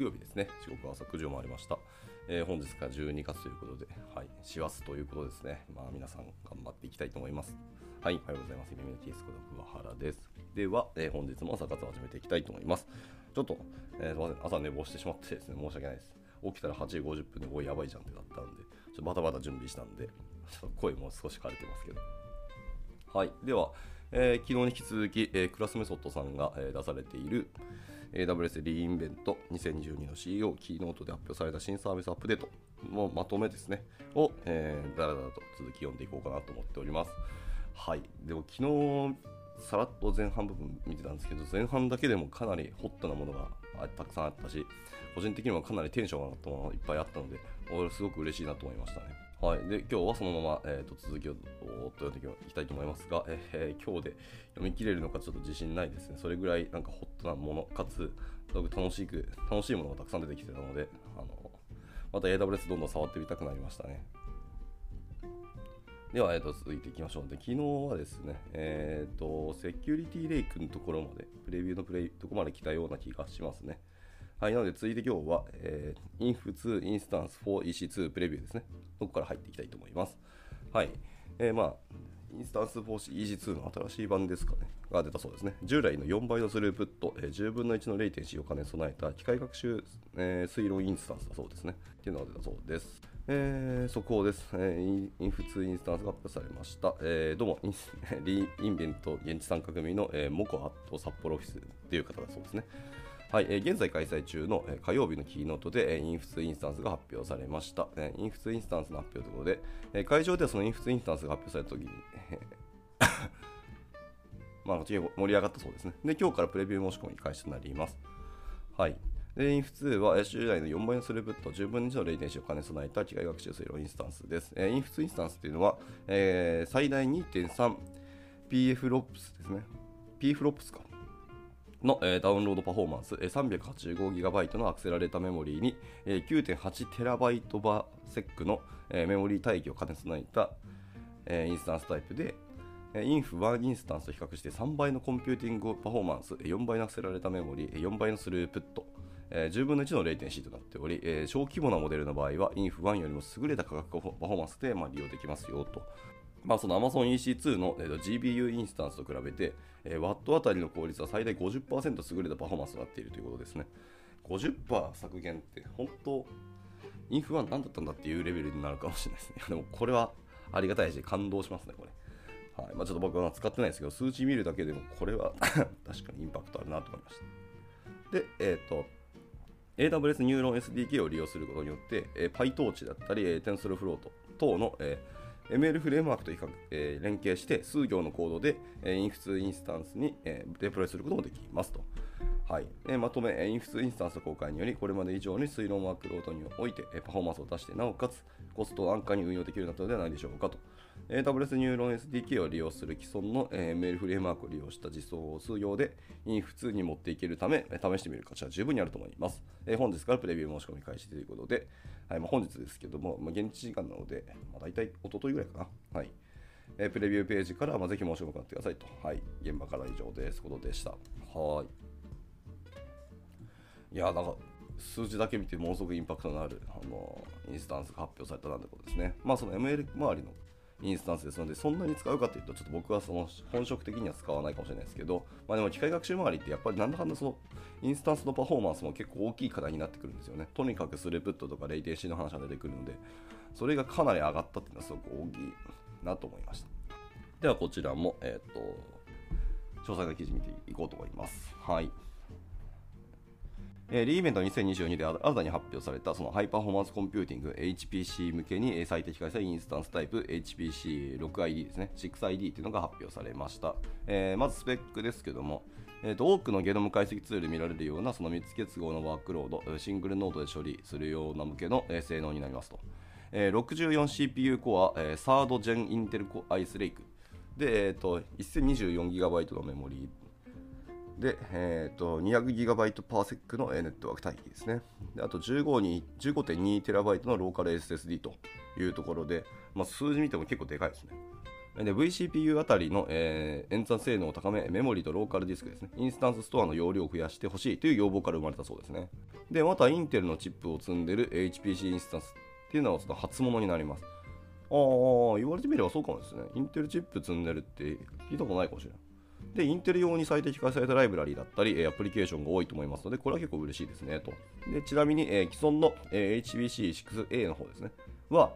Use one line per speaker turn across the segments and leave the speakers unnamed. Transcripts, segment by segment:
木曜日ですね。時刻は朝9時を回りました。えー、本日から12月ということで、はい、師走ということですね。まあ、皆さん頑張っていきたいと思います。はい、おはようございます。夢のキースこと桑原です。では、えー、本日も朝活を始めていきたいと思います。ちょっと、えー、すみません。朝寝坊してしまってですね、申し訳ないです。起きたら8時50分で、おい、やばいじゃんってなったんで、ちょっとバタバタ準備したんで、ちょっと声も少し枯れてますけど。はい、では、えー、昨日に引き続き、えー、クラスメソッドさんが、えー、出されている AWS リーインベント2022の CEO キーノートで発表された新サービスアップデートのまとめですね、を、えー、だらだらと続き読んでいこうかなと思っております。はい。でも昨日、さらっと前半部分見てたんですけど、前半だけでもかなりホットなものがたくさんあったし、個人的にはかなりテンション上がったものがいっぱいあったので、俺すごく嬉しいなと思いましたね。はい、で今日はそのまま、えーと、続きを読んでいきたいと思いますが、えー、今日で読み切れるのかちょっと自信ないですね。それぐらいなんかホットなもの、かつ楽しく楽しいものがたくさん出てきてたので、あのまた AWS どんどん触ってみたくなりましたね。では、えー、と続いていきましょう。で昨日はですね、えっ、ー、と、セキュリティレイクのところまで、プレビューのプレイとこまで来たような気がしますね。はい、なので続いて今日は、えー、inf2 instance for EC2 プレビューですね。ここから入っていきたいと思います。はい。えー、まあ、インスタンス 4EC2 の新しい版ですかね、が出たそうですね。従来の4倍のスループット、えー、10分の1のレイテンシを兼ね備えた機械学習、えー、推論インスタンスだそうですね。っていうのが出たそうです。えー、速報です。えー、 Inf2 インスタンスが発表されました。えー、どうもイン、re:Invent 現地参加組の、えー、モコアット札幌オフィスという方だそうですね。はい、え、現在開催中の、え、火曜日のキーノートで、え、インフツインスタンスが発表されました。え、インフツインスタンスの発表ということで、え、会場ではそのインフツインスタンスが発表されたときに、まあ、盛り上がったそうですね。で、今日からプレビュー申し込み開始となります。はい。で、 Inf2 は従来の4倍のスループット10分の1のレイテンシーを兼ね備えた機械学習推論インスタンスです。えー、 Inf2 インスタンスというのは、えー、最大 2.3PF ロップスですね。P フロップスか。の、えー、ダウンロードパフォーマンス、えー、385GB のアクセラレータメモリーに、えー、9.8TB per sec の、えー、メモリー帯域を兼ね備えた、えー、インスタンスタイプで、 Inf1 インスタンスと比較して3倍のコンピューティングパフォーマンス、4倍のアクセラレータメモリー、4倍のスループット、10分の1のレイテンシとなっており、小規模なモデルの場合は、 Inf1 よりも優れた価格パフォーマンスで、まあ、利用できますよと。まあ、その Amazon EC2 の、えー、GPU インスタンスと比べて、えー、ワットあたりの効率は最大50%優れたパフォーマンスとなっているということですね。50%削減って本当、 Inf1 何だったんだっていうレベルになるかもしれないですね。でもこれはありがたいし、感動しますね、これ。はいまあ、ちょっと僕は使ってないですけど、数値見るだけでもこれは 確かにインパクトあるなと思いました。で、えっ、ー、と、AWS Neuron SDK を利用することによって、えー、PyTorch だったり、TensorFlow 等の、えー ML フレームワークと比較、えー、連携して数行のコードで、えー、インフツインスタンスに、えー、デプロイすることもできますと。はいえ、まとめ、インフツインスタンス公開により、これまで以上に推論ワークロードにおいて、え、パフォーマンスを出して、なおかつコストを安価に運用できるようになったのではないでしょうかと。AWS Neuron SDK を利用する既存の ML フレームワークを利用した実装を数行でインフツに持っていけるため、試してみる価値は十分にあると思います。え本日からプレビュー申し込み開始ということで、はいまあ、本日ですけども、まあ、現地時間なので、まあ、大体一昨日ぐらいかな。はいえ、プレビューページから、まあ、ぜひ申し込みをってくださいと。はい。現場から以上です。ことでした。はい。いや、なんか、数字だけ見てものすごくインパクトのあるあのインスタンスが発表されたなんてことですね。まあ、その ML 周りのインスタンスですので、そんなに使うかというと、ちょっと僕はその本職的には使わないかもしれないですけど、まあ、でも機械学習周りってやっぱりなんだかんだそのインスタンスのパフォーマンスも結構大きい課題になってくるんですよね。とにかくスレプットとかレイテンシーの話が出てくるので、それがかなり上がったっていうのはすごく大きいなと思いました。ではこちらも、えっ、ー、と、詳細な記事見ていこうと思います。はい。えー、 re:Invent 2022で新たに発表されたそのハイパフォーマンスコンピューティング HPC 向けに最適化したインスタンスタイプ Hpc6id ですね。6ID というのが発表されました、えー、まずスペックですけども、えーと、多くのゲノム解析ツールで見られるようなその密結合のワークロードシングルノードで処理するような向けの、え、性能になりますと、えー、64CPU コア、えー、 Third Gen Intel Core Ice Lake。で、えーと、1024GB のメモリーで、えーと、200GB パーセックのネットワーク帯域ですね。であと 15.2TB のローカル SSD というところで、まあ、数字見ても結構でかいですね。で VCPU あたりの、えー演算性能を高め、メモリとローカルディスクですね、インスタンスストアの容量を増やしてほしいという要望から生まれたそうですね。で、またインテルのチップを積んでる HPC インスタンスっていうのはその初物になります。ああ、言われてみればそうかもですね。インテルチップ積んでるって聞いたことないかもしれない。で、インテル用に最適化されたライブラリーだったり、えアプリケーションが多いと思いますので、これは結構嬉しいですねと。でちなみに、え既存の、え HBC6A の方ですね、は、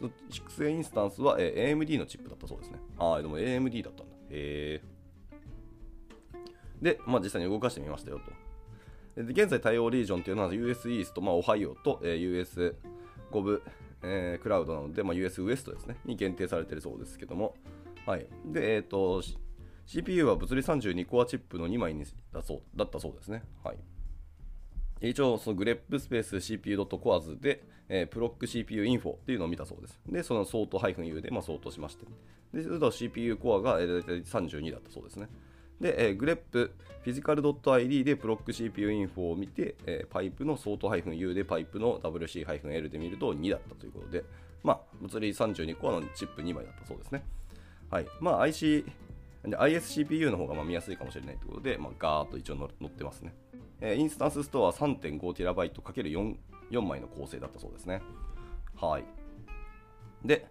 6A インスタンスは、え AMD のチップだったそうですね。ああ、でも AMD だったんだ。へえ。で、まあ、実際に動かしてみましたよと。で現在対応リージョンというのは US イースト、まあ、オハイオと、えー US 5部、えークラウドなので、まあ、US ウエストですね、に限定されているそうですけども、はい。で、えっ、と、CPU は物理32コアチップの2枚にだそうだったそうですね。はい。一応、そのグレップスペース CPU.CORS で、えープロック CPU インフォっていうのを見たそうです。で、その相当 -u で、まあ、相当しまして。で、それと CPU コアが、えー、大体32だったそうですね。で、えー、グレップフィジカル .id でプロック CPU インフォを見て、えーパイプの相当 -u でパイプの WC-L で見ると2だったということで、まあ、物理32コアのチップ2枚だったそうですね。はい。まあ、IC、で ISCPU の方がま見やすいかもしれないということで、まあ、ガーッと一応載ってますね。えーインスタンスストア 3.5TB×4 4枚の構成だったそうですね。はい。で、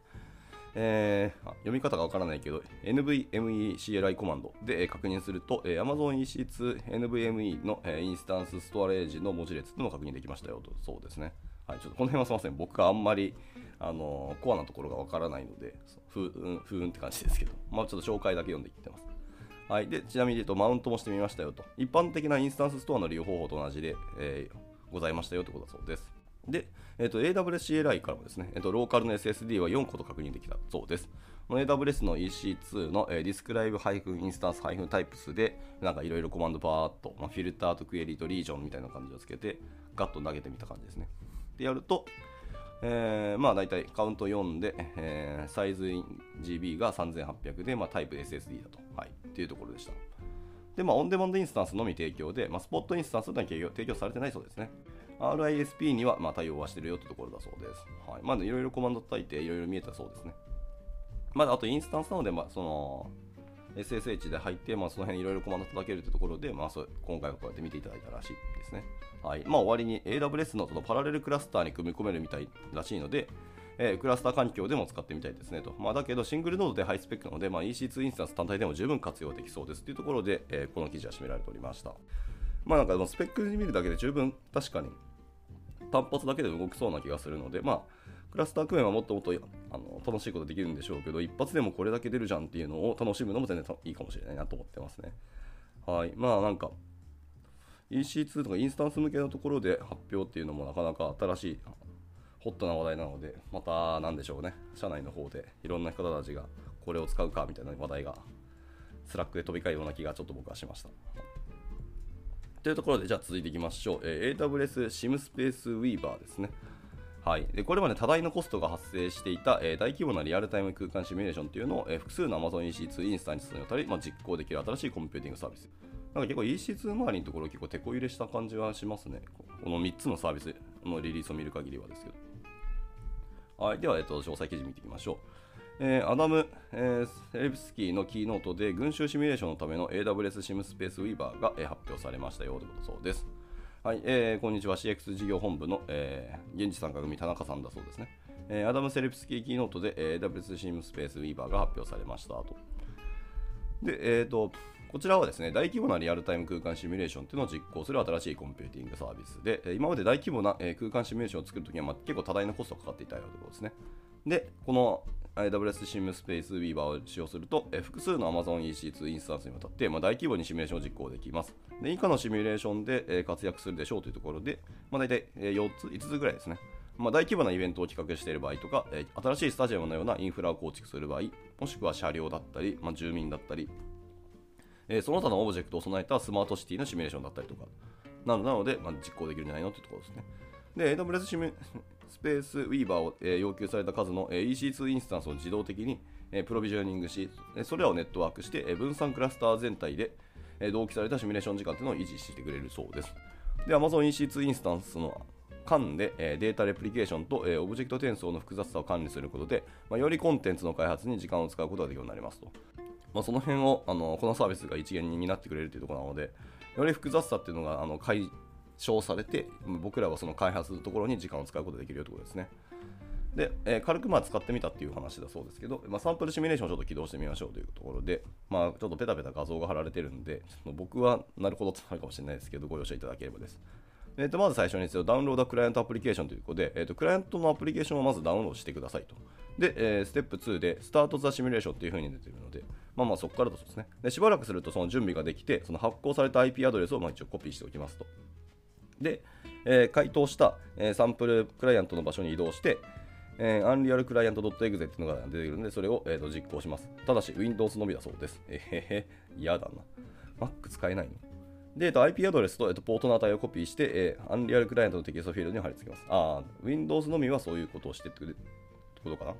えー読み方がわからないけど、NVMe-CLI コマンドで、確認すると、えー Amazon EC2 NVMe の、えーインスタンスストアレージの文字列というのを確認できましたよと、そうですね。はい、ちょっとこの辺はすみません、僕があんまり、あのーコアなところがわからないので、ふうん、ふーんって感じですけど、まあちょっと紹介だけ読んでいってます。はい、でちなみに言うと、マウントもしてみましたよと。一般的なインスタンスストアの利用方法と同じで、えーございましたよということだそうです。で、えー、と AWS-CLI からもですね、えーとローカルの SSD は4個と確認できたそうです。AWS の EC2 の、えー、describe-instance-types で、なんかいろいろコマンドバーっと、まあ、フィルターとクエリとリージョンみたいな感じをつけて、ガッと投げてみた感じですね。で、やると、えーまあ大体カウント4で、えーサイズ GB が3800で、まあ、タイプ SSD だと、はい、っていうところでした。で、まあ、オンデマンドインスタンスのみ提供で、まあ、スポットインスタンスは提供提供されてないそうですね。RISP にはまあ対応はしてるよというところだそうです。はい。まあ、いろいろコマンド叩いて、いろいろ見えたそうですね。まだあとインスタンスなので、まあ、その、SSH で入って、まあ、その辺いろいろコマンド叩けるというところで、まあ、そう今回はこうやって見ていただいたらしいですね。はい。まあ、終わりに AWS のそのパラレルクラスターに組み込めるみたいらしいので、えークラスター環境でも使ってみたいですねと。まあ、だけど、シングルノードでハイスペックなので、まあ、EC2 インスタンス単体でも十分活用できそうですというところで、えーこの記事は締められておりました。まあ、なんか、スペックに見るだけで十分確かに単発だけで動きそうな気がするので、まあ、クラスター組めばもっともっとあの楽しいことできるんでしょうけど、一発でもこれだけ出るじゃんっていうのを楽しむのも全然いいかもしれないなと思ってますね。はい。まあなんか、EC2 とかインスタンス向けのところで発表っていうのもなかなか新しい、ホットな話題なので、またなんでしょうね、社内の方でいろんな人たちがこれを使うかみたいな話題が、 Slack で飛び交うような気がちょっと僕はしました。というところで、じゃあ続いていきましょう。えー AWS SimSpace Weaver ですね。はい、でこれまで多大なコストが発生していた、えー大規模なリアルタイム空間シミュレーションというのを、えー複数の Amazon EC2 インスタンスにわたり、まあ、実行できる新しいコンピューティングサービス。なんか結構 EC2 周りのところ結構手こ入れした感じはしますね。この3つのサービスのリリースを見る限りはですけど。はい、では、えっと、詳細記事見ていきましょう。えーアダム、えーセレブスキーのキーノートで群衆シミュレーションのための AWS SIM スペース Weaver が、えー発表されましたよということそうです。はい、えーこんにちは CX 事業本部の、えー、現地参加組田中さんだそうですね。えーアダム・セレブスキーキーノートで、えー AWS SIM スペース Weaver が発表されましたと。で、えー、とこちらはですね大規模なリアルタイム空間シミュレーションというのを実行する新しいコンピューティングサービスで、今まで大規模な、空間シミュレーションを作るときには、まあ、結構多大なコストがかかっていたよということですね。で、この AWS SimSpace Weaver を使用すると、複数の Amazon EC2 インスタンスにわたって、まあ、大規模にシミュレーションを実行できます。で以下のシミュレーションで、活躍するでしょうというところで、まあ、大体、4つ、5つぐらいですね。まあ、大規模なイベントを企画している場合とか、え新しいスタジアムのようなインフラを構築する場合、もしくは車両だったり、まあ、住民だったり、えーその他のオブジェクトを備えたスマートシティのシミュレーションだったりとか、なのなので、まあ、実行できるんじゃないの？というところですね。で、AWS SimSpace Weaver を、えー要求された数の、えー EC2 インスタンスを自動的に、えプロビジョニングし、それらをネットワークして、え分散クラスター全体で、え同期されたシミュレーション時間というのを維持してくれるそうです。で、Amazon EC2 インスタンスの間で、えデータレプリケーションと、えオブジェクト転送の複雑さを管理することで、ま、よりコンテンツの開発に時間を使うことができるようになりますと。まあ、その辺をあのこのサービスが一元に担ってくれるというところなので、より複雑さっていうのがあの解消されて、僕らはその開発のところに時間を使うことができるよということですね。で、えー軽くまあ使ってみたっていう話だそうですけど、まあ、サンプルシミュレーションをちょっと起動してみましょうというところで、まあ、ちょっとペタペタ画像が貼られてるんで、ちょっと僕はなるほどってなるかもしれないですけど、ご了承いただければです。えー、とまず最初にですよダウンロードクライアントアプリケーションということで、えー、とクライアントのアプリケーションをまずダウンロードしてくださいと。で、えーステップ2で、スタートザシミュレーションっていう風に出てるので、まあまあそこからだとですね。で、しばらくするとその準備ができて、その発行された IP アドレスをまあ一応コピーしておきますと。で、えー回答した、えーサンプルクライアントの場所に移動して、えー、Unreal Client.exe っていうのが出てくるので、それを、えーと実行します。ただし、Windows のみだそうです。えへへ、嫌だな。Mac 使えないの？で、えーと IP アドレスと,、えーとポートの値をコピーして、えー、Unreal Client のテキストフィールドに貼り付けます。ああ、Windows のみはそういうことをしてってことかな？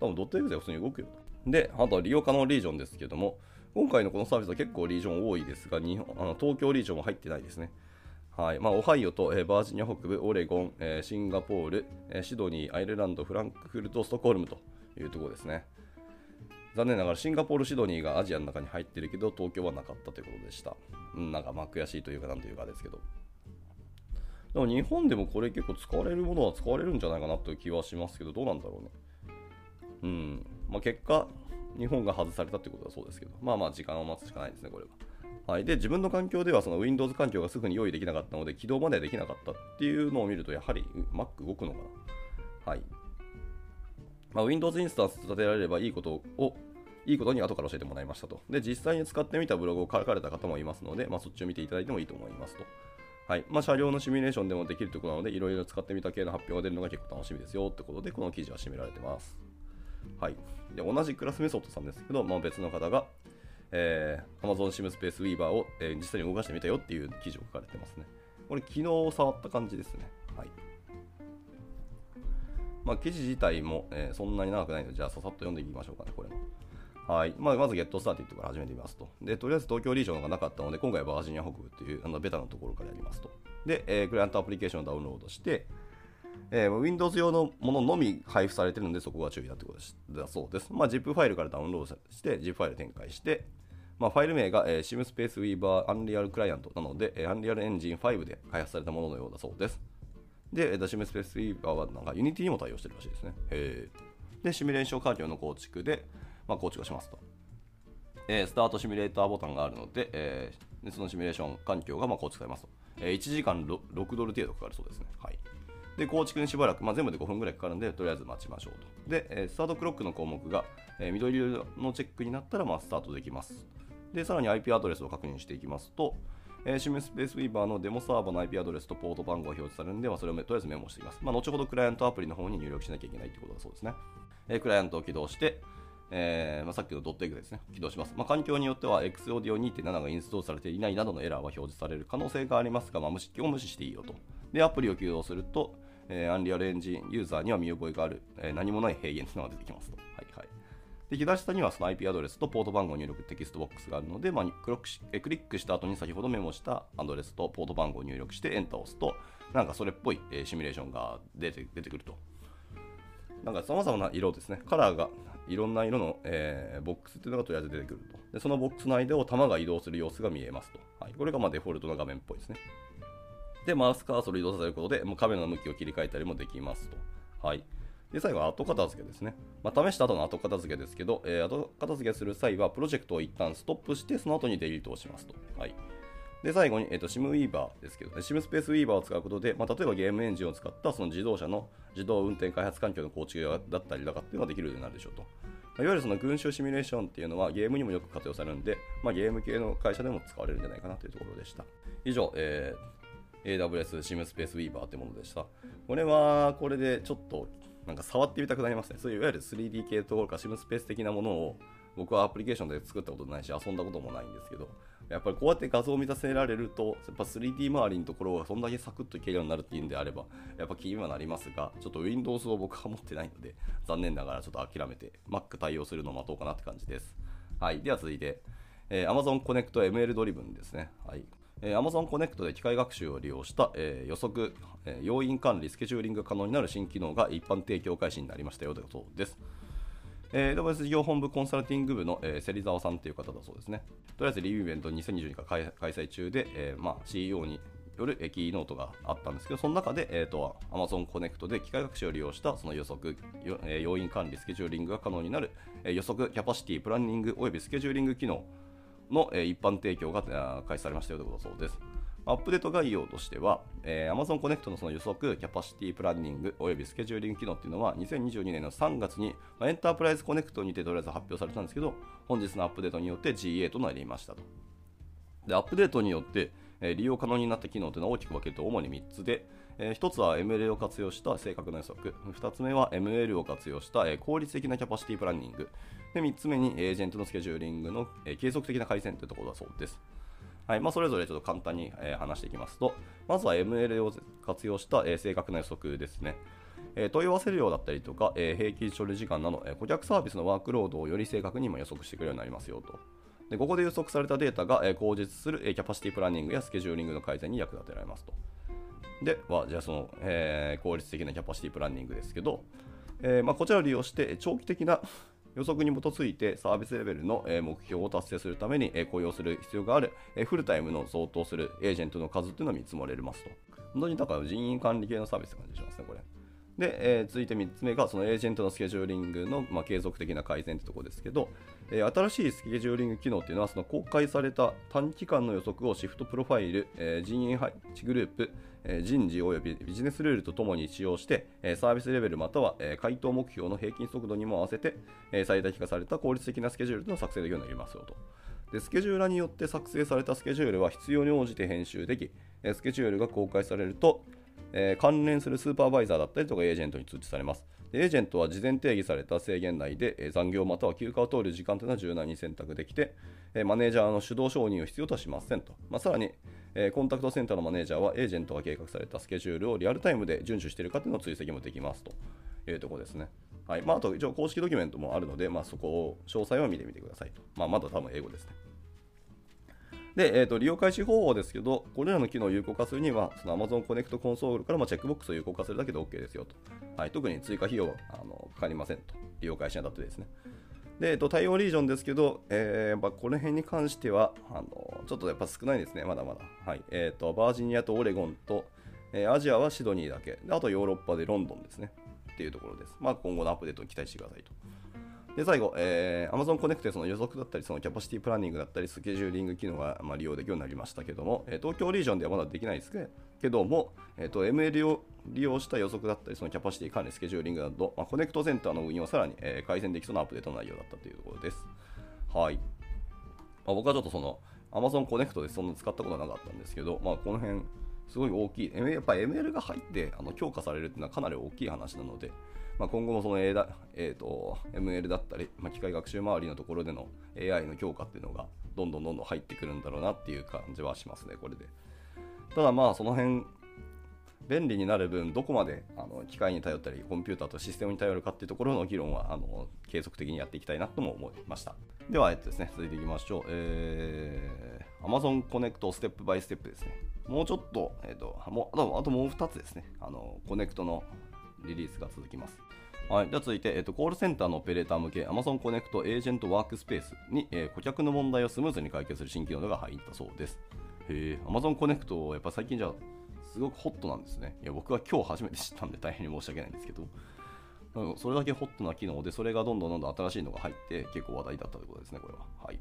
多分 .exe は普通に動くよ。で、あとは利用可能リージョンですけども、今回のこのサービスは結構リージョン多いですが、日本あの東京リージョンも入ってないですね。はいまあ、オハイオと、えーバージニア北部、オレゴン、えーシンガポール、えーシドニー、アイルランド、フランクフルト、ストックホルムというところですね。残念ながらシンガポール、シドニーがアジアの中に入ってるけど、東京はなかったということでした。うん、なんかまあ悔しいというか、なんというかですけど。でも日本でもこれ結構使われるものは使われるんじゃないかなという気はしますけど、どうなんだろうね。うん。まあ、結果、日本が外されたということだそうですけど、まあまあ時間を待つしかないですね、これは。はい、で自分の環境ではその Windows 環境がすぐに用意できなかったので起動までできなかったっていうのを見るとやはり Mac 動くのかな。はいまあ、Windows インスタンス立てられればいいことをいいことに後から教えてもらいましたと。で実際に使ってみたブログを書かれた方もいますので、まあ、そっちを見ていただいてもいいと思いますと。はいまあ、車両のシミュレーションでもできるところなので、いろいろ使ってみた系の発表が出るのが結構楽しみですよってことで、この記事は締められてます。はい、で同じクラスメソッドさんですけど、まあ、別の方が、えー、Amazon Sim Space Weaver を、えー実際に動かしてみたよっていう記事を書かれてますね。これ、昨日触った感じですね。はいまあ、記事自体も、えーそんなに長くないので、じゃあささっと読んでいきましょうかね、これも。はいまあ、まず、ゲットスターティットから始めてみますと。で、とりあえず東京リージョンがなかったので、今回はバージニア北部っていうあのベタなところからやりますと。で、えークライアントアプリケーションをダウンロードして、えー Windows 用のもののみ配布されてるので、そこが注意だということだそうです。まあ、ZIP ファイルからダウンロードして、ZIP ファイル展開して、まあ、ファイル名が、えー、SimSpace Weaver Unreal Client なので、えー Unreal Engine 5で開発されたもののようだそうです。で、えー SimSpace Weaver はなんか Unity にも対応してるらしいですね。へで、シミュレーション環境の構築で、まあ、構築をしますと。えースタートシミュレーターボタンがあるので、えーそのシミュレーション環境がまあ構築されますと。えー1時間 6, 6ドル程度かかるそうですね。はい。で、構築にしばらく、まあ、全部で5分ぐらいかかるんで、とりあえず待ちましょうと。で、えスタートクロックの項目が、えー緑色のチェックになったら、まあ、スタートできます。で、さらに IP アドレスを確認していきますと、えー、シムスペースウィーバーのデモサーバーの IP アドレスとポート番号が表示されるので、まあ、それをとりあえずメモしています。まあ、後ほどクライアントアプリの方に入力しなきゃいけないということだそうですね。えークライアントを起動して、えーまあ、さっきの .exe ですね、起動します。まあ、環境によっては XAudio2.7 がインストールされていないなどのエラーは表示される可能性がありますが、まあ、無視基本無視していいよと。で、アプリを起動すると、えー、Unreal Engine ユーザーには見覚えがある、えー何もない平原というのが出てきますと。はいはい。で、左下にはその IP アドレスとポート番号入力テキストボックスがあるので、まあ、クロクしえクリックした後に先ほどメモしたアドレスとポート番号を入力してエンターを押すと、なんかそれっぽい、えーシミュレーションが出て出てくると。なんか様々な色ですね、カラーがいろんな色の、えーボックスっていうのがとりあえず出てくると。で、そのボックスの間を弾が移動する様子が見えますと。はい、これがまデフォルトの画面っぽいですね。で、マウスカーソル移動させることで、もうカメラの向きを切り替えたりもできますと。はい。で、最後は後片付けですね。まあ、試した後の後片付けですけど、えー後片付けする際は、プロジェクトを一旦ストップして、その後にデリートをしますと。はい。で、最後に、えっ、と、シムウィーバーですけど、シムスペースウィーバーを使うことで、まあ、例えばゲームエンジンを使ったその自動車の自動運転開発環境の構築だったりとかっていうのができるようになるでしょうと。まあいわゆるその群衆シミュレーションっていうのはゲームにもよく活用されるんで、まあ、ゲーム系の会社でも使われるんじゃないかなというところでした。以上、えー AWS シムスペースウィーバーってものでした。これは、これでちょっと、なんか触ってみたくなりますね。そういういわゆる 3D 系とかシムスペース的なものを、僕はアプリケーションで作ったことないし、遊んだこともないんですけど、やっぱりこうやって画像を満たせられると、やっぱ 3D 周りのところがそんだけサクッといけるようになるっていうんであれば、やっぱ気にはなりますが、ちょっと Windows を僕は持ってないので、残念ながらちょっと諦めて、Mac 対応するのを待とうかなって感じです。はい。では続いて、えー Amazon Connect ML ドリブンですね。はい。えー、Amazon Connect で機械学習を利用した、えー、予測、えー、要因管理、スケジューリング可能になる新機能が一般提供開始になりましたよということです。えー、AWS 事業本部コンサルティング部の、えー、芹沢さんという方だそうですね。とりあえずリビューイベント2022が開催中で、えーまあ、CEO によるキーノートがあったんですけど、その中で、えーと、Amazon Connect で機械学習を利用したその予測、要因管理、スケジューリングが可能になる予測、キャパシティ、プランニングおよびスケジューリング機能の一般提供が開始されましたよということだそうです。アップデート概要としては、えー、Amazon Connect のその予測、キャパシティプランニングおよびスケジューリング機能っていうのは2022年の3月に、まあ、エンタープライズコネクトにてとりあえず発表されたんですけど、本日のアップデートによって GA となりましたと。で、アップデートによって、え利用可能になった機能というのは大きく分けると主に3つで、え1つは ML を活用した正確な予測、2つ目は ML を活用した、え効率的なキャパシティプランニング、で3つ目にエージェントのスケジューリングの、え継続的な改善というところだそうです。はいまあ、それぞれちょっと簡単に、え話していきますと、まずは ML を活用した、え正確な予測ですね。え問い合わせ量だったりとか、え平均処理時間など、え顧客サービスのワークロードをより正確にも予測してくれるようになりますよと。でここで予測されたデータが、え口実する、えキャパシティプランニングやスケジューリングの改善に役立てられますと。では、じゃあその、えー、効率的なキャパシティプランニングですけど、えー、まあ、こちらを利用して長期的な 予測に基づいてサービスレベルの目標を達成するために雇用する必要があるフルタイムの相当するエージェントの数っていうのを見積もれますと。本当にだから人員管理系のサービスって感じしますね、これ。で、えー、続いて3つ目がそのエージェントのスケジューリングの、まあ、継続的な改善ってとこですけど、えー、新しいスケジューリング機能っていうのはその公開された短期間の予測をシフトプロファイル、えー、人員配置グループ、人事及びビジネスルールとともに使用して、サービスレベルまたは、回答目標の平均速度にも合わせて、最大化された効率的なスケジュールを作成できるようになりますよと。でスケジューラーによって作成されたスケジュールは必要に応じて編集でき、スケジュールが公開されると、えー、関連するスーパーバイザーだったりとかエージェントに通知されます。エージェントは事前定義された制限内で、残業または休暇を通る時間というのは柔軟に選択できて、マネージャーの主導承認を必要とはしませんと。まあ、さらに、コンタクトセンターのマネージャーはエージェントが計画されたスケジュールをリアルタイムで遵守しているかというのを追跡もできますというところですね。はいまあ、あと、一応公式ドキュメントもあるので、まあ、そこを詳細は見てみてくださいと。まあ、まだ多分英語ですね。で、えーと、利用開始方法ですけど、これらの機能を有効化するには、その Amazon Connect コンソールからまチェックボックスを有効化するだけで OK ですよと。はい、特に追加費用はあのかかりませんと。利用開始にあたってですね。で、えー、と対応リージョンですけど、えー、この辺に関してはあの、ちょっとやっぱ少ないですね、まだまだ。はいえーと、バージニアとオレゴンと、えー、アジアはシドニーだけあとヨーロッパでロンドンですね。っていうところです。まあ、今後のアップデートに期待してくださいと。で、最後、えー、Amazon Connect でその予測だったり、そのキャパシティプランニングだったり、スケジューリング機能が、まあ、利用できるようになりましたけども、え、東京リージョンではまだできないですけども、えーと、ML を利用した予測だったり、そのキャパシティ管理、スケジューリングなど、まあ、コネクトセンターの運用をさらに、え、改善できそうなアップデートの内容だったというところです。はい。まあ、僕はちょっとその Amazon Connect でそんな使ったことはなかったんですけど、まあ、この辺、すごい大きい。やっぱ ML が入ってあの強化されるっていうのはかなり大きい話なので、まあ、今後もその A だ、えーと、ML だったり、まあ、機械学習周りのところでの AI の強化っていうのがどんどんどんどん入ってくるんだろうなっていう感じはしますね、これで。ただまあその辺便利になる分どこまであの機械に頼ったりコンピューターとシステムに頼るかっていうところの議論はあの継続的にやっていきたいなとも思いました。では、えっとですね、続いていきましょう、えー、Amazon Connect ステップバイステップですね。もうちょっと,、えーと、もうあともう2つですね。あのコネクトのリリースが続きます。はい、では続いて、えっと、コールセンターのオペレーター向け Amazon Connect エージェントワークスペースに、えー、顧客の問題をスムーズに解決する新機能が入ったそうです。へえ、Amazon Connect やっぱ最近じゃすごくホットなんですね。いや、僕は今日初めて知ったんで大変に申し訳ないんですけど、それだけホットな機能で、それがどんどんどんどん新しいのが入って結構話題だったということですね、これは。はい。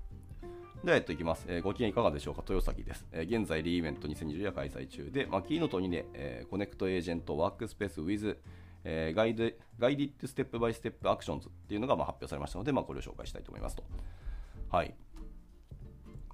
では、えっと、いきます。えー、ご機嫌いかがでしょうか？豊崎です。えー、現在、 re:Invent 2020が開催中で、まあ、キーノート2で、えー、コネクトエージェントワークスペース with えー、ガイドガイディットステップバイステップアクションズっていうのがまあ発表されましたので、まあ、これを紹介したいと思いますと。はい。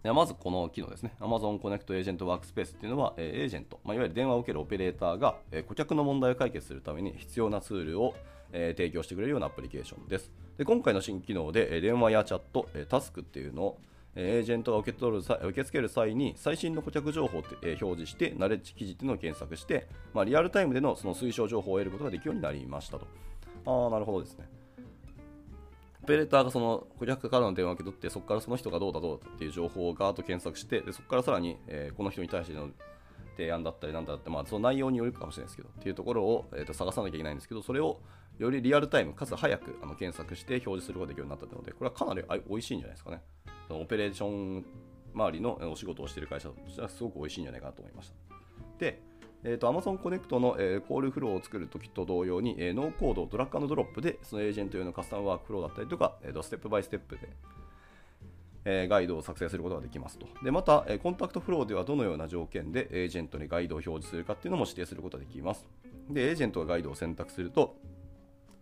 でまずこの機能ですね。Amazon Connect Agent Workspace っていうのは、え、エージェント、まあ、いわゆる電話を受けるオペレーターが、え、顧客の問題を解決するために必要なツールを、え、提供してくれるようなアプリケーションです。で今回の新機能で、え、電話やチャット、え、タスクっていうのを、エージェントが受け取る受け付ける際に最新の顧客情報を表示して、ナレッジ記事っていうのを検索して、まあ、リアルタイムでのその推奨情報を得ることができるようになりましたと。ああ、なるほどですね。オペレーターがその顧客からの電話を受け取って、そこからその人がどうだどうだっていう情報をガーッと検索して、でそこからさらに、えー、この人に対しての提案だったりなんだって、まあ、その内容によるかもしれないですけど、っていうところを、えー、と探さなきゃいけないんですけど、それをよりリアルタイム、かつ早くあの検索して表示することができるようになったので、これはかなり美味しいんじゃないですかね。そのオペレーション周りのお仕事をしている会社としてはすごく美味しいんじゃないかなと思いました。で、えーと、Amazon Connect の、えー、コールフローを作るときと同様に、えー、ノーコード、ドラッグドロップでそのエージェント用のカスタムワークフローだったりとか、えーと、ステップバイステップで、えー、ガイドを作成することができますと。でまた、えー、コンタクトフローではどのような条件でエージェントにガイドを表示するかっていうのも指定することができます。で、エージェントがガイドを選択すると、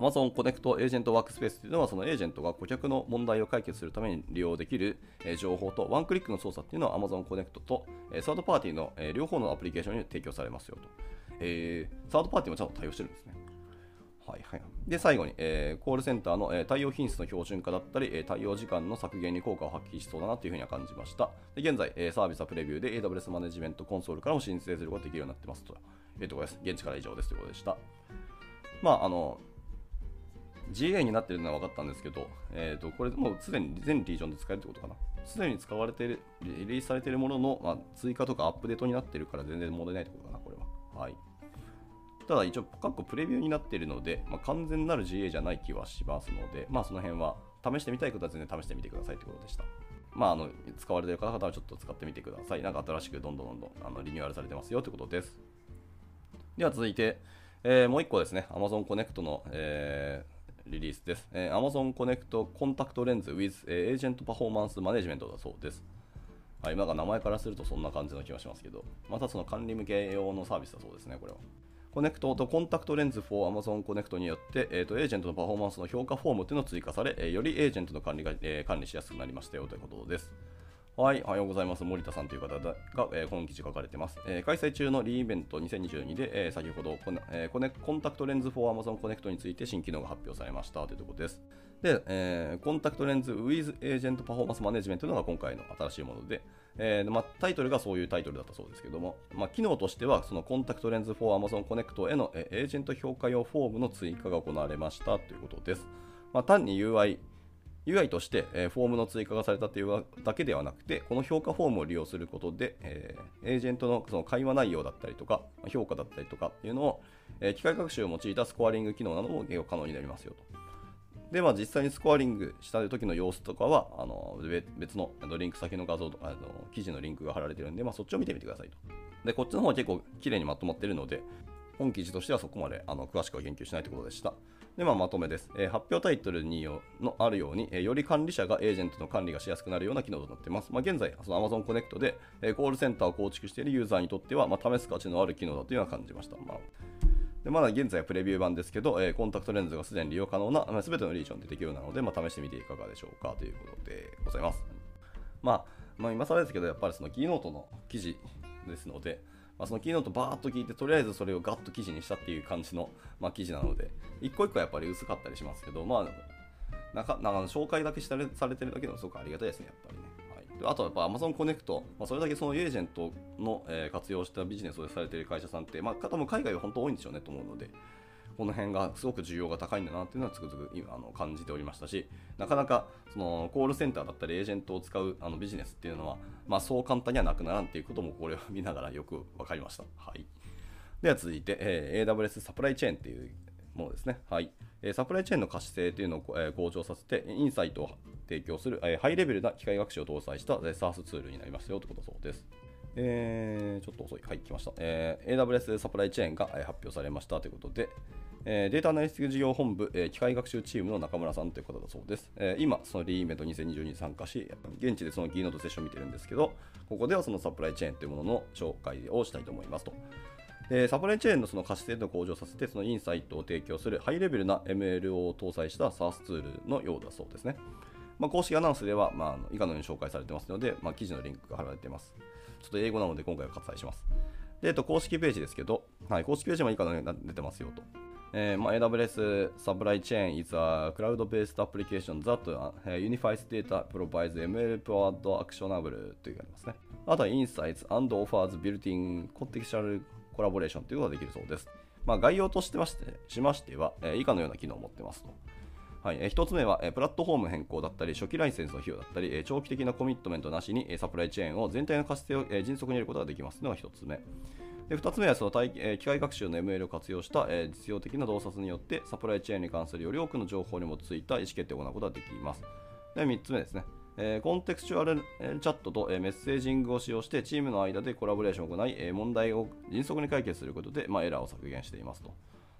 Amazon Connect エージェントワークスペースというのは、そのエージェントが顧客の問題を解決するために利用できる情報と、ワンクリックの操作っていうのは Amazon Connect とサードパーティーの両方のアプリケーションに提供されますよと。えー、サードパーティーもちゃんと対応してるんですね。はいはい、で最後に、えー、コールセンターの、えー、対応品質の標準化だったり、えー、対応時間の削減に効果を発揮しそうだなというふうには感じました。で現在、えー、サービスはプレビューで AWS マネジメントコンソールからも申請することができるようになってますというとこです。現地から以上ですということでした。まあ、あの GA になってるのは分かったんですけど、えー、とこれもうすでに全リージョンで使えるってことかな。すでに使われている、リリースされているものの、まあ、追加とかアップデートになってるから全然問題ないってことかな、これは。はい。ただ一応、過去プレビューになっているので、まあ、完全なる GA じゃない気はしますので、まあその辺は試してみたい方は全然試してみてくださいということでした。まあ、あの使われている方々はちょっと使ってみてください。なんか新しくどんどんどんどんあのリニューアルされてますよということです。では続いて、えー、もう1個ですね、Amazon Connect の、えー、リリースです。えー、Amazon Connect Contact Lens with、エー、Agent Performance Management だそうです。はい、今が名前からするとそんな感じの気がしますけど、またその管理向け用のサービスだそうですね、これは。 Connect と Contact Lens for Amazon Connect によって、えーと、エージェントのパフォーマンスの評価フォームというのを追加され、え、よりエージェントの管理が、えー、管理しやすくなりましたよということです。はい、おはようございます。森田さんという方が、えー、この記事書かれています。えー、開催中の re:Invent 2022で、えー、先ほどコネ、えー、コネコンタクトレンズ for Amazon コネクトについて新機能が発表されましたというところです。で、えー、 Contact Lens with Agent Performance Management というのが今回の新しいもので、えーまあ、タイトルがそういうタイトルだったそうですけども、まあ、機能としては、そのコンタクトレンズ for Amazon Connect へのエージェント評価用フォームの追加が行われましたということです。まあ、単に UI、UI として、え、フォームの追加がされたというだけではなくて、この評価フォームを利用することで、え、エージェントのその会話内容だったりとか、評価だったりとかっていうのを、え、機械学習を用いたスコアリング機能なども利用可能になりますよと。で、まあ、実際にスコアリングした時の様子とかは、あの別のリンク先の画像とか、あの記事のリンクが貼られてるんで、まあ、そっちを見てみてくださいと。で、こっちの方は結構綺麗にまとまってるので、本記事としてはそこまであの詳しくは言及しないということでした。で、まあ、まとめです。えー、発表タイトルにのあるように、えー、より管理者がエージェントの管理がしやすくなるような機能となっています。まあ、現在、その Amazon Connect で、えー、コールセンターを構築しているユーザーにとっては、まあ、試す価値のある機能だというような感じました。まあでまだ現在はプレビュー版ですけど、えー、コンタクトレンズがすでに利用可能な、まあ、全てのリージョンで適用なので、まあ、試してみていかがでしょうかということでございます。まあ、まあ、今更ですけど、やっぱりそのキーノートの記事ですので、まあ、そのキーノートバーっと聞いて、とりあえずそれをガッと記事にしたっていう感じの、まあ、記事なので、一個一個はやっぱり薄かったりしますけど、まあ、なんかなんか紹介だけされてるだけでもすごくありがたいですね、やっぱりね。はいあとはやっぱ Amazon Connect、まあ、それだけそのエージェントの、えー、活用したビジネスをされている会社さんって、まあ、方も海外は本当多いんでしょうねと思うので、この辺がすごく需要が高いんだなっていうのはつくづく今あの感じておりましたし、なかなかそのコールセンターだったりエージェントを使うあのビジネスっていうのは、まあ、そう簡単にはなくならんっていうこともこれを見ながらよく分かりました。はい、では続いて、えー、AWS サプライチェーンっていうものですね。はい。サプライチェーンの可視性というのを、向上させて、インサイトを提供する、ハイレベルな機械学習を搭載した、え SARS ツールになりますよということそうです。えー、ちょっと遅い。はい、来ました。えー、AWS Supply Chain が、発表されましたということで、えー、データアナリティクス事業本部、えー、機械学習チームの中村さんという方だそうです。えー、今、その re:Invent 2022に参加し、現地でそのキーノートセッションを見てるんですけど、ここではそのサプライチェーンというものの紹介をしたいと思いますと。でサプライチェーンのその可視性度を向上させて、そのインサイトを提供するハイレベルな ML を搭載した SARS ツールのようだそうですね。まあ、公式アナウンスでは、まあ、以下のように紹介されてますので、まあ、記事のリンクが貼られています。ちょっと英語なので今回は割愛します。で、えっと、公式ページですけど、はい、公式ページも以下のように出てますよと。えーまあ、AWS Supply Chain is a cloud-based application that、uh, unifies data, provides ML-powered actionable というありますね。あとは Insights and offers built-in contextual コラボレーションということができるそうです。まあ、概要としてましてしましては、えー、以下のような機能を持ってますと。はい、え1つ目は、えプラットフォーム変更だったり、初期ライセンスの費用だったり、え長期的なコミットメントなしに、えサプライチェーンを全体の活性を、え迅速にやることができますというのが1つ目。で2つ目はその体、え機械学習の ML を活用した、え実用的な洞察によってサプライチェーンに関するより多くの情報に基づいた意思決定を行うことができます。で3つ目ですね。えコンテクスチュアルチャットと、メッセージングを使用してチームの間でコラボレーションを行い、問題を迅速に解決することで、ま、エラーを削減していますと。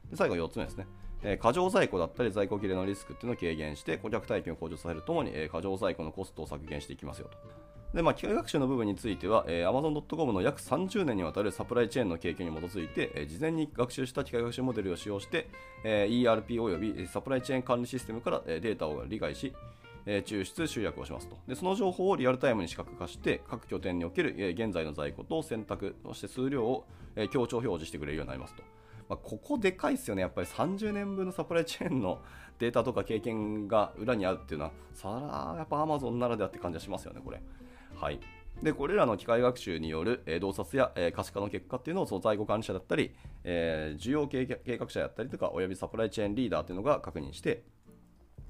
で最後4つ目ですね。え過剰在庫だったり在庫切れのリスクっていうのを軽減して顧客体験を向上させるともに、え過剰在庫のコストを削減していきますよと。で、まあ、機械学習の部分については、えー、Amazon.com の約30年にわたるサプライチェーンの経験に基づいて、えー、事前に学習した機械学習モデルを使用して、えー、ERP およびサプライチェーン管理システムから、えー、データを理解し、えー、抽出、集約をしますとで。その情報をリアルタイムに視覚化して、各拠点における、えー、現在の在庫と選択、そして数量を、えー、強調表示してくれるようになりますと。まあ、ここでかいですよね、やっぱり30年分のサプライチェーンの データとか経験が裏にあるっていうのは、さらやっぱ Amazon ならではって感じがしますよね、これ。はい。でこれらの機械学習による、え、洞察や、え、可視化の結果っていうのをその在庫管理者だったり、えー、需要計画者だったりとかおよびサプライチェーンリーダーというのが確認して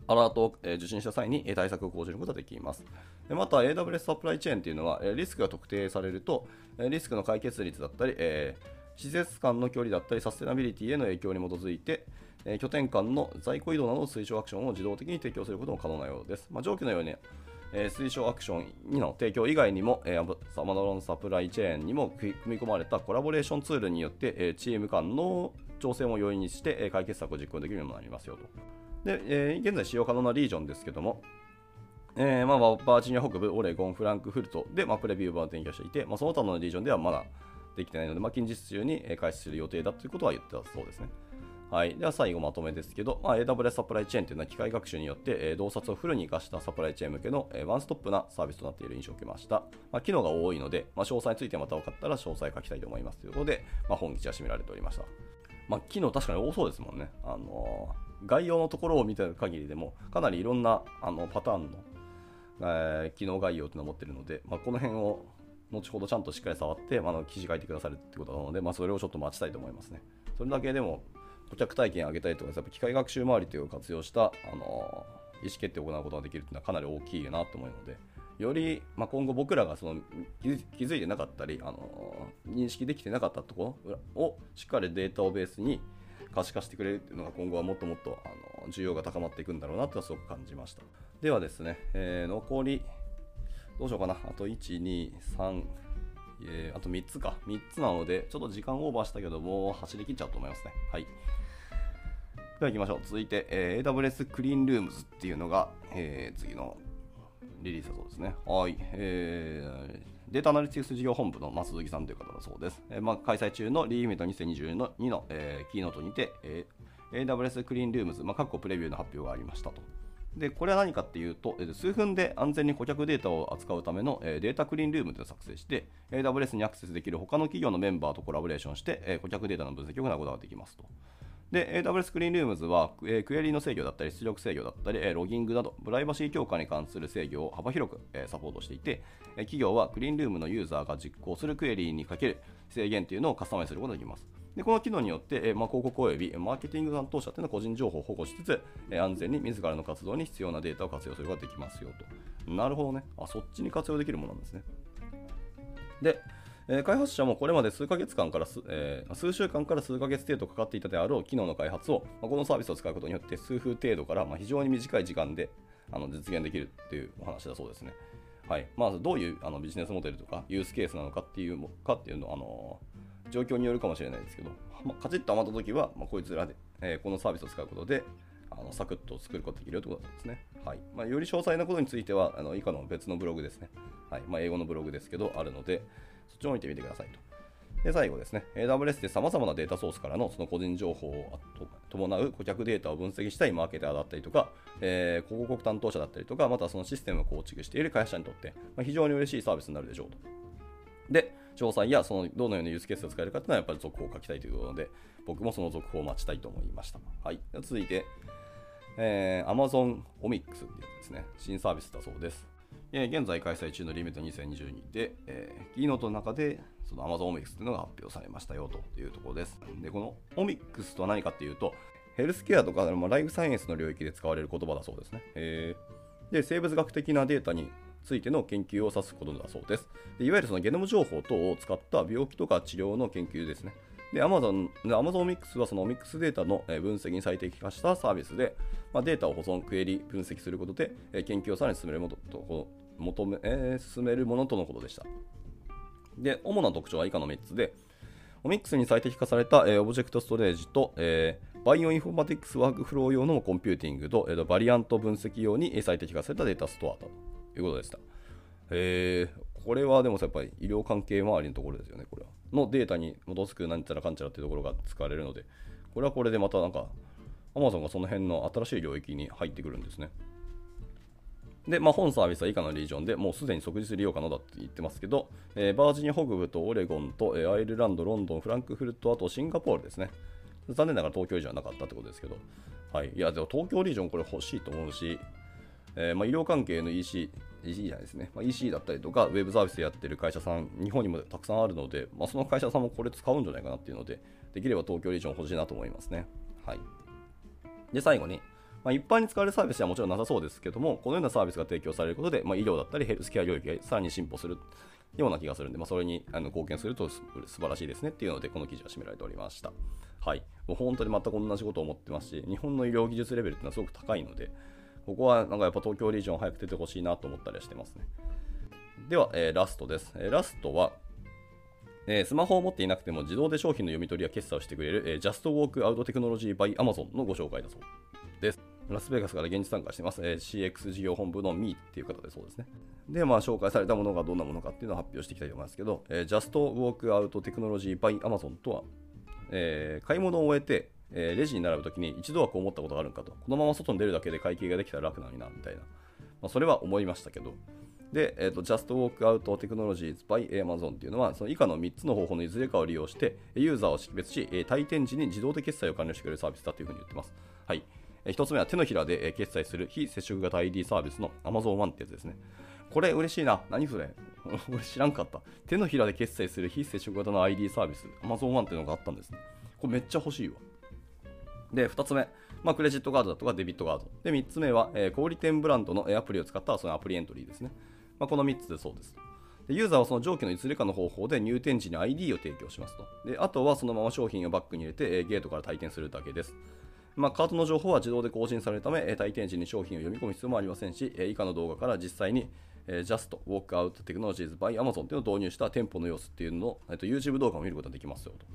アラートを、受信した際に、対策を講じることができます。でまた AWS サプライチェーンというのは、リスクが特定されると、リスクの解決率だったり、え施設間の距離だったりサステナビリティへの影響に基づいて、え拠点間の在庫移動などの推奨アクションを自動的に提供することも可能なようです。まあ、上記のようにえー、推奨アクションの提供以外にも、えー、サマドロンサプライチェーンにも組み込まれたコラボレーションツールによって、えー、チーム間の調整も容易にして、えー、解決策を実行できるようになりますよと。で、えー、現在使用可能なリージョンですけども、えーまあ、バージニア北部、オレゴン、フランクフルトで、まあ、プレビュー版を提供していて、まあ、その他のリージョンではまだできてないので、まあ、近日中に開始する予定だということは言ってたそうですね。はい、では最後まとめですけど、まあ、AWS サプライチェーンというのは機械学習によって、えー、洞察をフルに活かしたサプライチェーン向けの、えー、ワンストップなサービスとなっている印象を受けました。まあ、機能が多いので、まあ、詳細についてまた分かったら詳細書きたいと思いますということで、まあ、本記は締められておりました。まあ、機能確かに多そうですもんね。あのー、概要のところを見てる限りでも、かなりいろんなあのパターンの、えー、機能概要というのを持っているので、まあ、この辺を後ほどちゃんとしっかり触って、まあ、記事書いてくださるってことなので、まあ、それをちょっと待ちたいと思いますね。それだけでも顧客体験を上げたりとか、やっぱ機械学習周りというを活用した、あの意思決定を行うことができるというのはかなり大きいなと思うので、より、まあ、今後僕らがその気づいてなかったり、あの認識できてなかったところをしっかりデータをベースに可視化してくれるというのが今後はもっともっとあの需要が高まっていくんだろうなとはすごく感じました。ではですね、えー、残り、どうしようかな、あと1、2、3、えー、あと3つか。3つなので、ちょっと時間オーバーしたけど、も走り切っちゃうと思いますね。はい。では行きましょう。続いて、えー、AWS クリーンルームズっていうのが、えー、次のリリースだそうですね。はい。えー、データアナリティクス事業本部の増鈴さんという方だそうです。えーまあ、開催中のリーミット2022の2の、えー、キーノートにて、えー、AWS クリーンルームズ、まあ、各個プレビューの発表がありましたと。で、これは何かっていうと、数分で安全に顧客データを扱うためのデータクリーンルームというのを作成して、AWS にアクセスできる他の企業のメンバーとコラボレーションして、顧客データの分析を行うことができますと。で、AWS クリーンルームズは、クエリの制御だったり、出力制御だったり、ロギングなど、プライバシー強化に関する制御を幅広くサポートしていて、企業はクリーンルームのユーザーが実行するクエリにかける制限というのをカスタマイズすることができます。でこの機能によって、えまあ、広告及びマーケティング担当者というのは個人情報を保護しつつ、え安全に自らの活動に必要なデータを活用することができますよと。なるほどね。あ、そっちに活用できるものなんですね。で、え、開発者もこれまで数ヶ月間から数,、えー、数週間から数ヶ月程度かかっていたであろう機能の開発を、まあ、このサービスを使うことによって数分程度から、まあ、非常に短い時間であの実現できるというお話だそうですね。はいまずどういうあのビジネスモデルとかユースケースなのかっていうかっていうのを、あの状況によるかもしれないですけど、まあ、カチッと余ったときは、まあ、こいつらで、えー、このサービスを使うことで、あのサクッと作ることができるということですね。はいまあ、より詳細なことについては、あの以下の別のブログですね。はいまあ、英語のブログですけど、あるので、そっちを見てみてくださいと。で、最後ですね、AWS で様々なデータソースからのその個人情報を伴う顧客データを分析したいマーケターだったりとか、えー、広告担当者だったりとか、またそのシステムを構築している会社にとって、まあ、非常に嬉しいサービスになるでしょうと。で、詳細やそのどのようなユースケースを使えるかというのはやっぱり続報を書きたいということで、僕もその続報を待ちたいと思いました。はい。続いて、えー、Amazon Omics っていうですね、新サービスだそうです。えー、現在開催中のリミット2022で、えー、キーノートの中でその Amazon Omics というのが発表されましたよというところです。で、この Omics とは何かっていうと、ヘルスケアとか、ライフサイエンスの領域で使われる言葉だそうですね。えー、で生物学的なデータについての研究を指すことだそうですでいわゆるそのゲノム情報等を使った病気とか治療の研究ですね。で、Amazon、Amazon Mix はその Mix データの分析に最適化したサービスで、まあ、データを保存、クエリ、分析することで、研究をさらに進めるものと求め、えー、進めるものとのことでした。で、主な特徴は以下の3つで、オミックスに最適化された、えー、オブジェクトストレージと、えー、バイオインフォマティクスワークフロー用のコンピューティングと、えー、バリアント分析用に最適化されたデータストアということでした。えー、これはでもさやっぱり医療関係周りのところですよね、これは。のデータに基づくなんちゃらかんちゃらっていうところが使われるので、これはこれでまたなんか、Amazon がその辺の新しい領域に入ってくるんですね。で、まあ、本サービスは以下のリージョンでもうすでに即日利用可能だって言ってますけど、えー、バージニア北部とオレゴンと、えー、アイルランド、ロンドン、フランクフルト、あとシンガポールですね。残念ながら東京リージョンはなかったってことですけど、はい。いや、でも東京リージョンこれ欲しいと思うし、えー、まあ、医療関係の EC、EC じゃないですね、まあ、EC だったりとか、ウェブサービスでやってる会社さん、日本にもたくさんあるので、まあ、その会社さんもこれ使うんじゃないかなっていうので、できれば東京リージョン欲しいなと思いますね。はい。で、最後に、まあ、一般に使われるサービスはもちろんなさそうですけども、このようなサービスが提供されることで、まあ、医療だったりヘルスケア領域がさらに進歩するような気がするんで、まあ、それにあの貢献すると素晴らしいですねっていうので、この記事は締められておりました。はい。もう本当に全く同じことを思ってますし、日本の医療技術レベルっていうのはすごく高いので、ここはなんかやっぱ東京リージョン早く出てほしいなと思ったりしてますね。では、えー、ラストです。えー、ラストは、えー、スマホを持っていなくても自動で商品の読み取りや決済をしてくれる、えー、Just Walk Out Technology by Amazon のご紹介だそうです。ラスベガスから現地参加してます、えー、CX 事業本部の Me っていう方でそうですね。で、まあ、紹介されたものがどんなものかっていうのを発表していきたいと思いますけど、えー、Just Walk Out Technology by Amazon とは、えー、買い物を終えて、えー、レジに並ぶときに一度はこう思ったことがあるんかと、このまま外に出るだけで会計ができたら楽なのにな、みたいな。まあ、それは思いましたけど、で、えーと、Just Walk Out Technologies by Amazon っていうのは、その以下の3つの方法のいずれかを利用して、ユーザーを識別し、退店時に自動で決済を完了してくれるサービスだというふうに言ってます。はい。1つ目は手のひらで決済する非接触型 ID サービスの Amazon One ってやつですね。これ嬉しいな。何それ 俺知らんかった。手のひらで決済する非接触型の ID サービス、Amazon One っていうのがあったんですね。これめっちゃ欲しいわ。で、2つ目、まあ、クレジットカードだとかデビットカード。で、3つ目は、えー、小売店ブランドのアプリを使ったそのアプリエントリーですね。まあ、この3つでそうです。でユーザーはその上記のいずれかの方法で入店時に ID を提供しますと。であとはそのまま商品をバッグに入れて、えー、ゲートから退店するだけです。まあ、カートの情報は自動で更新されるため、えー、退店時に商品を読み込む必要もありませんし、え、以下の動画から実際に、えー、Just Walk Out Technologies by Amazon というのを導入した店舗の様子っていうのを、えー、と YouTube 動画を見ることができますよと。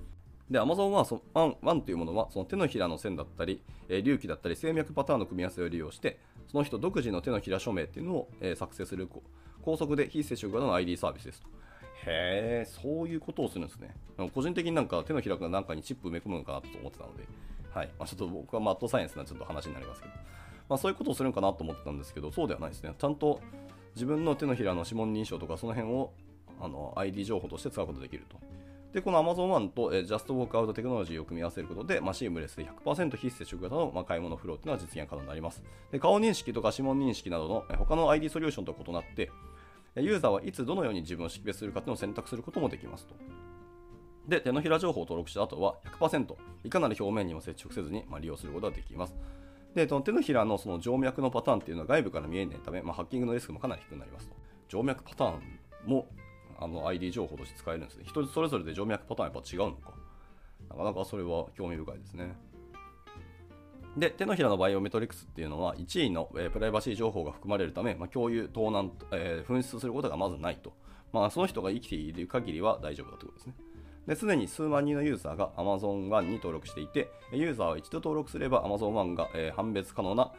で、Amazon はそのワンワンというものは、その手のひらの線だったり、えー、隆起だったり、静脈パターンの組み合わせを利用して、その人独自の手のひら署名っていうのを、えー、作成する高速で非接触型の ID サービスですと。へえ、そういうことをするんですね。個人的になんか手のひらがなんかにチップ埋め込むのかなと思ってたので、はいまあ、ちょっと僕はマットサイエンスなちょっと話になりますけど、まあ、そういうことをするのかなと思ってたんですけど、そうではないですね。ちゃんと自分の手のひらの指紋認証とかその辺をあの ID 情報として使うことができると。で、この Amazon One と、えー、Just Walk Out テクノロジーを組み合わせることで、まあ、シームレスで100%非接触型の、まあ、買い物フローというのは実現可能になります。で顔認識とか指紋認識などの、えー、他の ID ソリューションと異なって、ユーザーはいつどのように自分を識別するかというのを選択することもできますと。で、手のひら情報を登録した後は100%いかなる表面にも接触せずに、まあ、利用することができます。で、その手のひらのその静脈のパターンっていうのは外部から見えないため、まあ、ハッキングのリスクもかなり低くなりますと。静脈パターンもあの ID 情報として使えるんですね。人それぞれで静脈パターンやっぱ違うのか。なかなかそれは興味深いですね。で、手のひらのバイオメトリクスっていうのは1位の、え、プライバシー情報が含まれるため、まあ、共有、盗難、えー、紛失することがまずないと。まあ、その人が生きている限りは大丈夫だということですね。で、すでに数万人のユーザーが Amazon One に登録していて、ユーザーは一度登録すれば Amazon One が、えー、判別可能な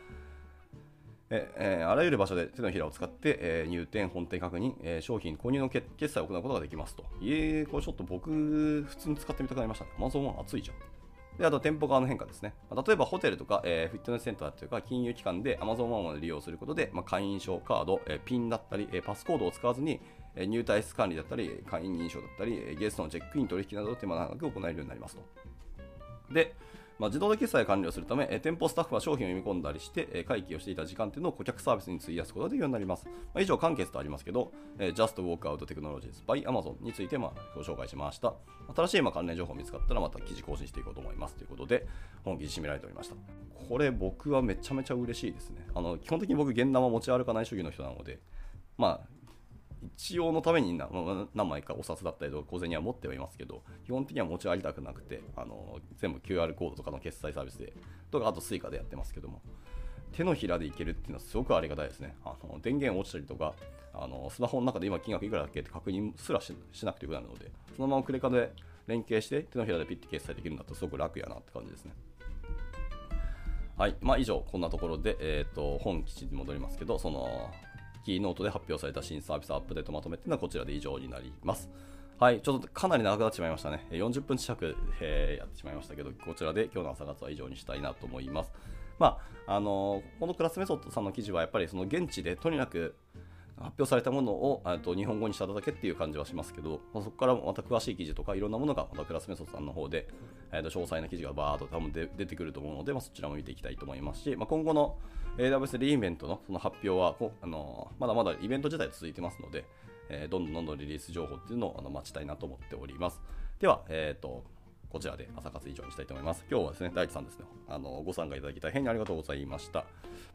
ええー、あらゆる場所で手のひらを使って、えー、入店、本店確認、えー、商品購入の決済を行うことができますと。えー、これちょっと僕、普通に使ってみたくなりましたね。Amazon は熱いじゃん。で、あと店舗側の変化ですね。例えばホテルとか、えー、フィットネスセンターというか金融機関で Amazon One を利用することで、まあ、会員証、カード、えー、ピンだったり、えー、パスコードを使わずに、えー、入退室管理だったり、会員認証だったり、ゲストのチェックイン取引などを手間長く行えるようになりますと。で、まあ、自動で決済完了するため、え店舗スタッフは商品を読み込んだりして、え会計をしていた時間っていうのを顧客サービスに費やすことができるようになります。まあ、以上、完結とありますけど、えー Just Walk Out Technologies by Amazon についてまあご紹介しました。新しいま関連情報見つかったらまた記事更新していこうと思いますということで、本記事締められておりました。これ僕はめちゃめちゃ嬉しいですね。あの基本的に僕、現玉持ち歩かない主義の人なので、まあ、一応のためになまあ何枚かお札だったりとか小銭は持ってはいますけど基本的には持ち歩きたくなくてあの全部 QR コードとかの決済サービスでとかあと Suica でやってますけども。手のひらでいけるっていうのはすごくありがたいですね。あの電源落ちたりとかあのスマホの中で今金額いくらだっけって確認すらしなくてよくなるのでそのままクレカで連携して手のひらでピッて決済できるんだったらすごく楽やなって感じですね。はい、まあ、以上、こんなところで、えー、と本記事に戻りますけど、そのキーノートで発表された新サービスアップデートまとめっていうのはこちらで以上になります。はい、ちょっとかなり長くなってしまいましたね。え40分近く、えーやってしまいましたけど、こちらで今日の朝活は以上にしたいなと思います。まあ、あのーこのクラスメソッドさんの記事はやっぱりその現地でとにかく発表されたものをあと日本語にしただけっていう感じはしますけど、まあそこからまた詳しい記事とかいろんなものがまたクラスメソッドさんの方で、えーと詳細な記事がバーっと多分で出てくると思うので、まあ、そちらも見ていきたいと思いますし、まあ、今後の AWS リイベントのその発表はこうあのまだまだイベント自体続いてますので、えーどんどんどんどんリリース情報っていうのをあの待ちたいなと思っております。では、えー、とこちらで朝活以上にしたいと思います。今日はですね、大地さんですね、あのご参加いただき大変にありがとうございました。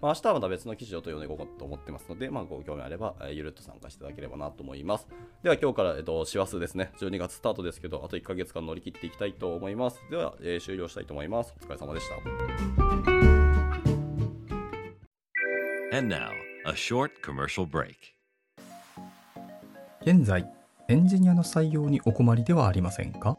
まあ、明日はまた別の記事を読んでいこうと思ってますので、まあ、ご興味あれば、えーゆるっと参加していただければなと思います。では今日から、えっと、師走ですね、12月スタートですけど、あと1ヶ月間乗り切っていきたいと思います。では、えー終了したいと思います。お疲れ様でした。
And now, a short commercial break.
現在、エンジニアの採用にお困りではありませんか？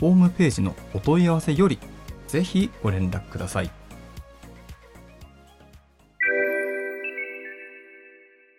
ホームページのお問い合わせより、ぜひご連絡ください。